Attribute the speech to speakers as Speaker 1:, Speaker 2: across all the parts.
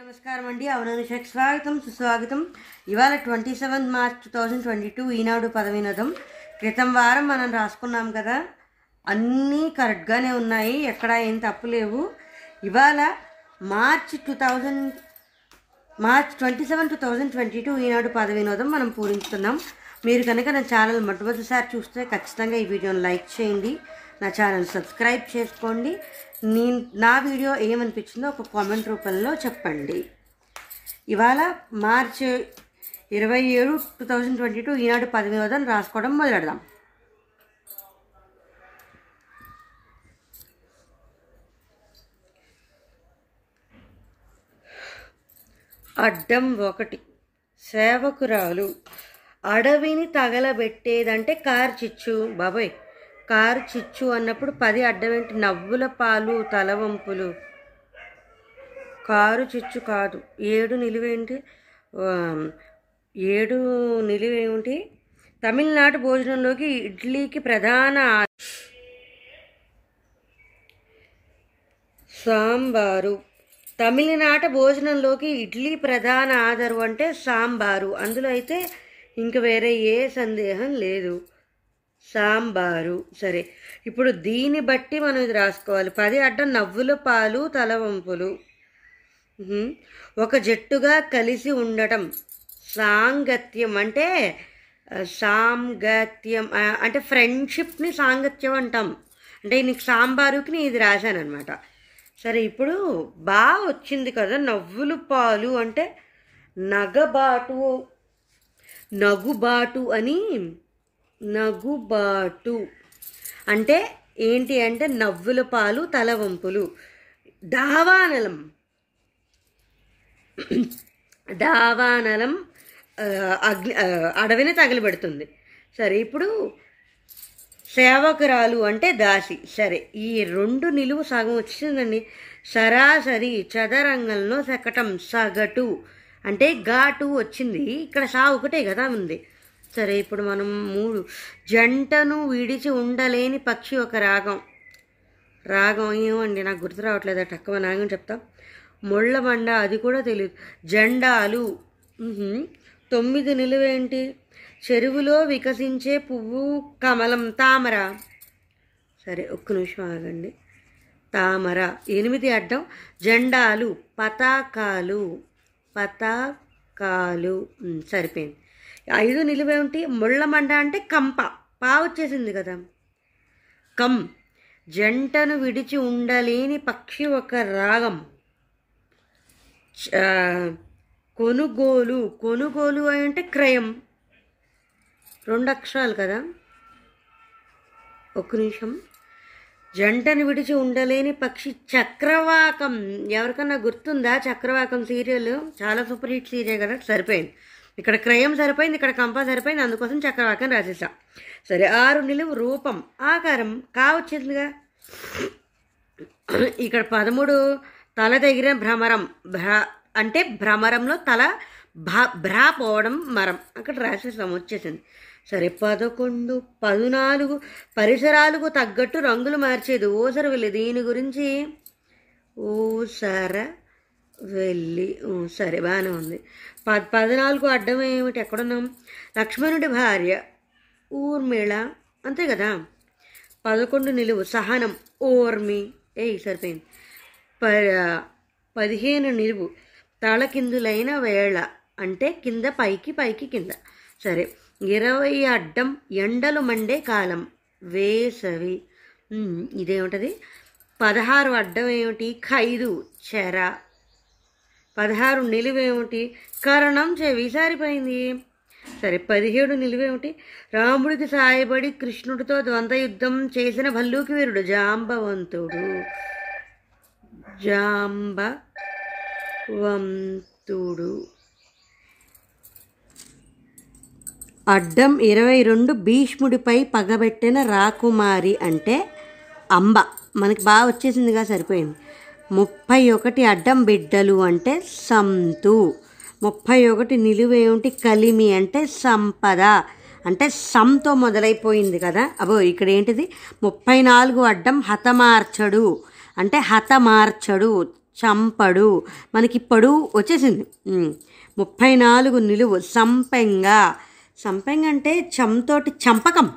Speaker 1: నమస్కారం అండి. అవుననుషకు స్వాగతం సుస్వాగతం. ఇవాళ twenty seventh March two thousand twenty two Eenadu పదవినదం. క్రితం వారం మనం రాసుకున్నాం కదా అన్నీ కరెక్ట్గానే ఉన్నాయి. ఎక్కడ ఏం తప్పు లేవు. ఇవాళ March two thousand March twenty seven two thousand twenty two Eenadu పదవినోదం మనం పూరించుతున్నాం మీరు కనుక నా ఛానల్ మొట్టమొదటిసారి చూస్తే ఖచ్చితంగా ఈ వీడియోని లైక్ చేయండి. నా ఛానల్ సబ్స్క్రైబ్ చేసుకోండి. నేను నా వీడియో ఏమనిపించిందో ఒక కామెంట్ రూపంలో చెప్పండి. ఇవాళ మార్చ్ ఇరవై ఏడు two thousand twenty two Eenadu పదవినోదం రాసుకోవడం మొదలెడదాం. అడ్డం ఒకటి. సేవకురాలు అడవిని తగలబెట్టేదంటే కార్చిచ్చు చిచ్చు. కారు చిచ్చు అన్నప్పుడు పది అడ్డమేంటి? నవ్వుల పాలు తలవంపులు. కారు చిచ్చు కాదు. ఏడు నిలువేంటి? ఏడు నిలువేమిటి? తమిళనాడు భోజనంలోకి ఇడ్లీకి ప్రధాన ఆ- సాంబారు. తమిళనాట భోజనంలోకి ఇడ్లీ ప్రధాన ఆధారు అంటే సాంబారు. అందులో అయితే ఇంక వేరే ఏ సందేహం లేదు. సాంబారు. సరే ఇప్పుడు దీన్ని బట్టి మనం ఇది రాసుకోవాలి. పది అడ్డం నవ్వుల పాలు తలవంపులు ఒక జట్టుగా కలిసి ఉండటం. సాంగత్యం అంటే సాంగత్యం అంటే ఫ్రెండ్షిప్ని సాంగత్యం అంటాం. అంటే నీకు సాంబారుకి నేను ఇది రాశానమాట అనమాట సరే ఇప్పుడు బాగా వచ్చింది కదా నవ్వులు పాలు అంటే నగబాటు. నగుబాటు అని నగుబాటు. అంటే ఏంటి అంటే నవ్వుల పాలు తలవంపులు. దావానలం దావానలం అగ్ని అడవిని తగిలిపెడుతుంది సరే ఇప్పుడు సేవకురాలు అంటే దాసి. సరే ఈ రెండు నిలువు సగం వచ్చిందండి సరాసరి చదరంగంలో సెకటం సగటు. అంటే ఘాటు వచ్చింది. ఇక్కడ సా ఒకటే కదా ఉంది. సరే ఇప్పుడు మనం మూడు. జంటను విడిచి ఉండలేని పక్షి ఒక రాగం. రాగం ఏమండి? నాకు గుర్తు రావట్లేదు తక్కువ నాగం చెప్తా. ముళ్ళబండ అది కూడా తెలియదు జెండాలు. తొమ్మిది నిలువేంటి చెరువులో వికసించే పువ్వు కమలం. తామర. సరే ఒక్క నిమిషం ఆగండి. తామర. ఎనిమిది అడ్డం. జెండాలు. పతాకాలు. పతాకాలు. సరిపోయింది. ఐదు నిలువేమిటి ముళ్ళమండ అంటే కంప. పా వచ్చేసింది కదా. కం. జంటను విడిచి ఉండలేని పక్షి ఒక రాగం. కొనుగోలు. కొనుగోలు అంటే క్రయం. రెండు అక్షరాలు కదా. ఒక నిమిషం. జంటను విడిచి ఉండలేని పక్షి చక్రవాకం. ఎవరికన్నా గుర్తుందా? చక్రవాకం సీరియల్. చాలా సూపర్ హిట్ సీరియల్ కదా. సరిపోయింది. ఇక్కడ క్రయం సరిపోయింది ఇక్కడ కంప సరిపోయింది అందుకోసం చక్రవాకం రాసేసా. సరే ఆరు నిలువు రూపం ఆకారం కా వచ్చిందిగా ఇక్కడ పదమూడు తల దగ్గర భ్రమరం భ్ర అంటే భ్రమరంలో తల భ భ్రా పోవడం మరం. అక్కడ రాసేసాం వచ్చేసింది. సరే పదకొండు పదునాలుగు పరిసరాలకు తగ్గట్టు రంగులు మార్చేది. ఓసర వెళ్ళి దీని గురించి? ఓసర వెళ్ళి సరే బాగానే ఉంది. పద్ పద్నాలుగు అడ్డం ఏమిటి ఎక్కడున్నాం? లక్ష్మణుడి భార్య ఊర్మిళ. అంతే కదా? పదకొండు నిలువు సహనం ఓర్మి. ఏ సరిపోయింది. ప పదిహేను నిలువు తలకిందులైన వేళ అంటే కింద పైకి పైకి కింద. సరే ఇరవై అడ్డం ఎండలు మండే కాలం వేసవి. ఉమ్, ఇదేమిటది? పదహారు అడ్డం ఏమిటి? ఖైదు చెర. పదహారు నిలువేమిటి? కరణం చెవి సారిపోయింది సరే పదిహేడు నిలువేమిటి? రాముడికి సాయపడి కృష్ణుడితో ద్వంద్వ యుద్ధం చేసిన భల్లూకి వీరుడు జాంబవంతుడు. జాంబవంతుడు. అడ్డం ఇరవై రెండు భీష్ముడిపై పగబెట్టిన రాకుమారి అంటే అంబ. మనకి బాగా వచ్చేసిందిగా సరిపోయింది. ముప్పై ఒకటి అడ్డం బిడ్డలు అంటే సంతు. ముప్పై ఒకటి నిలువేమిటి కలిమి అంటే సంపద. అంటే సంతో మొదలైపోయింది కదా. అబో ఇక్కడ ఏంటిది? ముప్పై నాలుగు అడ్డం హతమార్చడు. అంటే హతమార్చడు చంపడు. మనకి ఇప్పుడు వచ్చేసింది. ముప్పై నాలుగు నిలువు సంపెంగ. సంపెంగ అంటే చంతోటి చంపకం.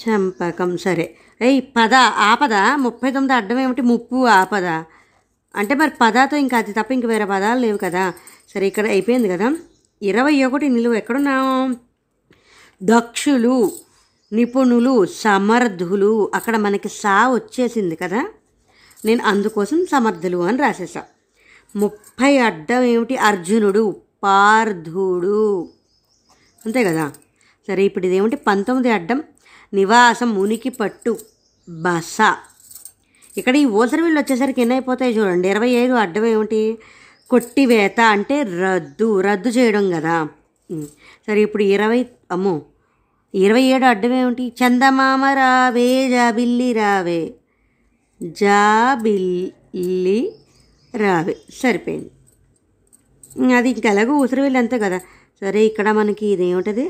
Speaker 1: చంపకం సరే. ఏయ్ పద ఆపద. ముప్పై తొమ్మిది అడ్డం ఏమిటి? ముప్పు ఆపద. అంటే మరి పదాతో ఇంకా అది తప్ప ఇంక వేరే పదాలు లేవు కదా. సరే ఇక్కడ అయిపోయింది కదా. ఇరవై ఒకటి నిలువు ఎక్కడున్నావు? దక్షులు నిపుణులు సమర్థులు. అక్కడ మనకి సా వచ్చేసింది కదా. నేను అందుకోసం సమర్థులు అని రాసేసా. ముప్పై అడ్డం ఏమిటి? అర్జునుడు పార్థుడు అంతే కదా. సరే ఇప్పుడు ఇదేమిటి? పంతొమ్మిది అడ్డం. నివాసం ఉనికి పట్టు బస. ఇక్కడ ఈ ఓసరవిళ్ళు వచ్చేసరికి ఎన్ని అయిపోతాయి చూడండి. ఇరవై ఐదు అడ్డం ఏమిటి? కొట్టివేత అంటే రద్దు. రద్దు చేయడం కదా. సరే ఇప్పుడు ఇరవై అమ్మో ఇరవై ఏడు అడ్డం ఏమిటి? చందమామ రావే జాబిల్లి రావే జాబిల్లి రావే. సరిపోయింది. అది ఇంకా ఎలాగో ఉసిరివెల్లి అంతే కదా. సరే ఇక్కడ మనకి ఇదేమిటది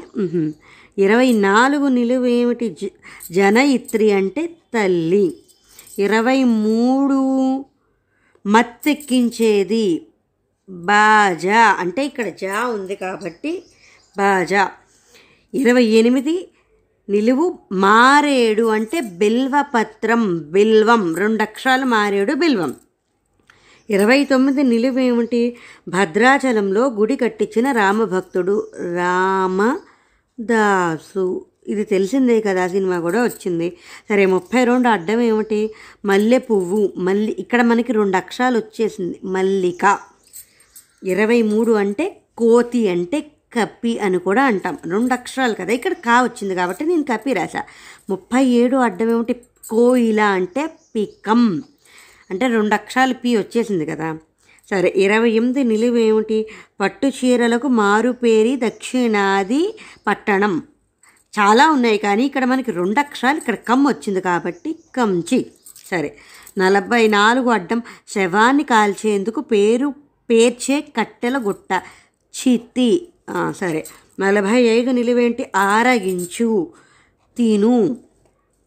Speaker 1: ఇరవై నాలుగు నిలువేమిటి జ- జనయిత్రి అంటే తల్లి. ఇరవై మూడు మత్తెక్కించేది బాజా అంటే ఇక్కడ జా ఉంది కాబట్టి బాజా. ఇరవై ఎనిమిది నిలువు మారేడు అంటే బిల్వపత్రం బిల్వం రెండు అక్షరాలు మారేడు బిల్వం. ఇరవై తొమ్మిది నిలువేమిటి? భద్రాచలంలో గుడి కట్టించిన రామభక్తుడు రామ దాసు ఇది తెలిసిందే కదా సినిమా కూడా వచ్చింది. సరే ముప్పై రెండు అడ్డం ఏమిటి? మల్లె పువ్వు మల్లి ఇక్కడ మనకి రెండు అక్షరాలు వచ్చేసింది. మల్లిక. ఇరవై మూడు అంటే కోతి అంటే కప్పి అని కూడా అంటాం. రెండు అక్షరాలు కదా ఇక్కడ కా వచ్చింది కాబట్టి నేను కప్పి రాశా. ముప్పై ఏడు అడ్డం ఏమిటి? కోయిల అంటే పికం. అంటే రెండు అక్షరాలు పి వచ్చేసింది కదా. సరే ఇరవై ఎనిమిది నిలువేమిటి పట్టు చీరలకు మారుపేరి దక్షిణాది పట్టణం. చాలా ఉన్నాయి కానీ ఇక్కడ మనకి రెండు అక్షరాలు ఇక్కడ కమ్ వచ్చింది కాబట్టి కంచి. సరే నలభై నాలుగు అడ్డం శవాన్ని కాల్చేందుకు పేరు పేర్చే కట్టెల గుట్ట చిత్తి సరే నలభై ఐదు నిలువేంటి? ఆరగించు తిను.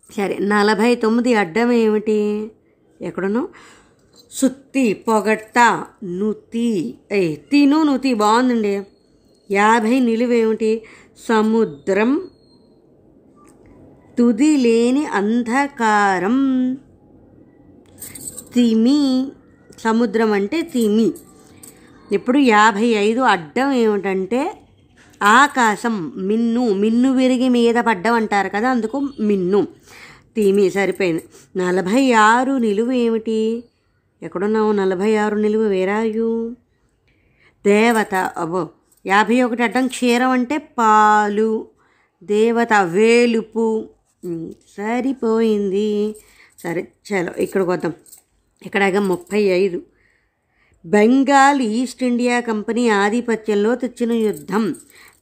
Speaker 1: సరే నలభై తొమ్మిది అడ్డం ఏమిటి? ఎక్కడనో సుత్తి పొగట్ట నుతి. ఏ తిను నుతి బాగుందండి. యాభై నిలువేమిటి సముద్రం తుది లేని అంధకారం. తిమి సముద్రం అంటే తిమి. ఇప్పుడు యాభై ఐదు అడ్డం ఏమిటంటే ఆకాశం మిన్ను. మిన్ను విరిగి మీద పడ్డం అంటారు కదా అందుకు మిన్ను. తిమి సరిపోయింది. నలభై ఆరు నిలువు ఏమిటి? ఎక్కడున్నావు? నలభై ఆరు నిలువ వేరాయు దేవత అబ్బో యాభై ఒకటి అడ్డం క్షీరం అంటే పాలు. దేవత వేలుపు. సరిపోయింది. సరే చలో ఇక్కడికి వద్దాం. ఇక్కడగా ముప్పై ఐదు బెంగాల్ ఈస్ట్ ఇండియా కంపెనీ ఆధిపత్యంలో తెచ్చిన యుద్ధం.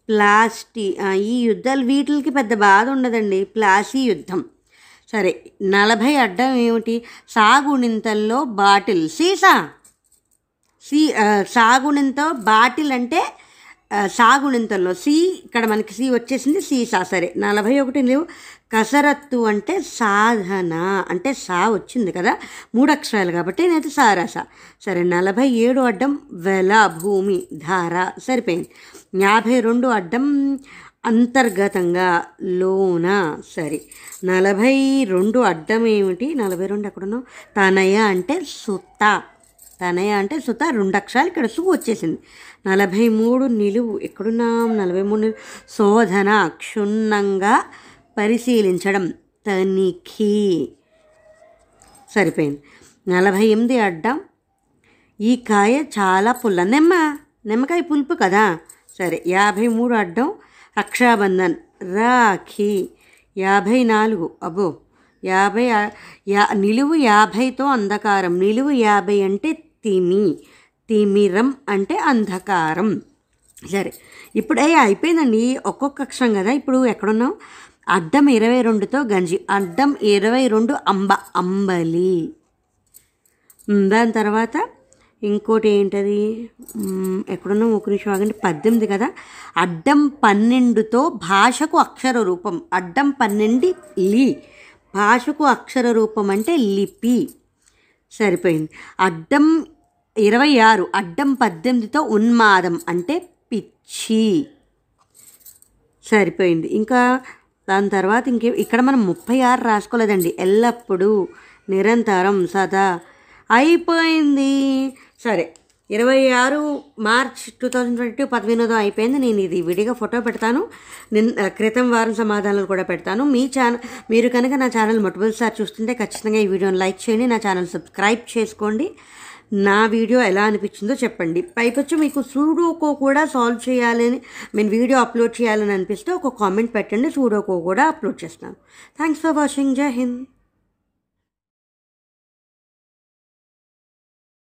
Speaker 1: ప్లాస్టీ ఈ యుద్ధాలు వీటికి పెద్ద బాధ ఉండదండి. ప్లాసీ యుద్ధం. సరే నలభై అడ్డం ఏమిటి? సాగునింతల్లో బాటిల్. సీసా. సీ ఆ, సాగుణంతో బాటిల్ అంటే సాగునింతల్లో సి ఇక్కడ మనకి సి వచ్చేసింది సీసా. సరే నలభై ఒకటి లేవు. కసరత్తు అంటే సాధన. అంటే సా వచ్చింది కదా మూడు అక్షరాలు కాబట్టి నేనైతే సారాస సరే నలభై ఏడు అడ్డం వెల భూమి ధార. సరిపోయింది. యాభై రెండు అడ్డం అంతర్గతంగా లోన సరే. నలభై రెండు అడ్డం ఏమిటి నలభై రెండు ఎక్కడున్నావు? తనయ అంటే సుత్త తనయ అంటే సుత. రెండు అక్షరాలు ఇక్కడ సు వచ్చేసింది. నలభై మూడు నిలువు ఎక్కడున్నాం? నలభై మూడు నిలువు. శోధన క్షుణ్ణంగా పరిశీలించడం. తనిఖీ. సరిపోయింది. నలభై ఎనిమిది అడ్డం. ఈ కాయ చాలా పుల్ల. నిమ్మ. నిమ్మకాయ పులుపు కదా. సరే యాభై మూడు అడ్డం. రక్షాబంధన్ రాఖీ యాభై నాలుగు. అబ్బో. యాభై యా నిలువు యాభైతో అంధకారం. నిలువు యాభై అంటే తిమి. తిమిరం అంటే అంధకారం. సరే. ఇప్పుడు ఏ అయిపోయిందండి. ఒక్కొక్క అక్షరం కదా. ఇప్పుడు ఎక్కడున్నాం అడ్డం ఇరవై రెండుతో గంజి. అడ్డం ఇరవై రెండు అంబ. అంబలి. దాని తర్వాత ఇంకోటి ఏంటది? ఎక్కడున్నా ఒక నిమిషం ఆగండి. పద్దెనిమిది కదా? అడ్డం పన్నెండుతో భాషకు అక్షర రూపం. అడ్డం పన్నెండు లి. భాషకు అక్షర రూపం అంటే లిపి. సరిపోయింది. అడ్డం ఇరవై ఆరు అడ్డం పద్దెనిమిదితో ఉన్మాదం అంటే పిచ్చి. సరిపోయింది. ఇంకా దాని తర్వాత ఇంకే ఇక్కడ మనం ముప్పై ఆరు రాసుకోలేదండి. ఎల్లప్పుడూ నిరంతరం సదా. అయిపోయింది. సరే. ఇరవై ఆరు March two thousand twenty two పదవినోదం అయిపోయింది. నేను ఇది విడిగా ఫోటో పెడతాను. నిన్న క్రితం వారం సమాధానాలు కూడా పెడతాను. మీ ఛానల్ మీరు కనుక నా ఛానల్ మొట్టమొదటిసారి చూస్తుంటే ఖచ్చితంగా ఈ వీడియోని లైక్ చేయండి. నా ఛానల్ సబ్స్క్రైబ్ చేసుకోండి. నా వీడియో ఎలా అనిపించిందో చెప్పండి. పైపచ్చు మీకు సూడోకో కూడా సాల్వ్ చేయాలని నేను వీడియో అప్లోడ్ చేయాలని అనిపిస్తే ఒక కామెంట్ పెట్టండి. సూడోకో కూడా అప్లోడ్ చేస్తాను. Thanks for watching. జై హింద్.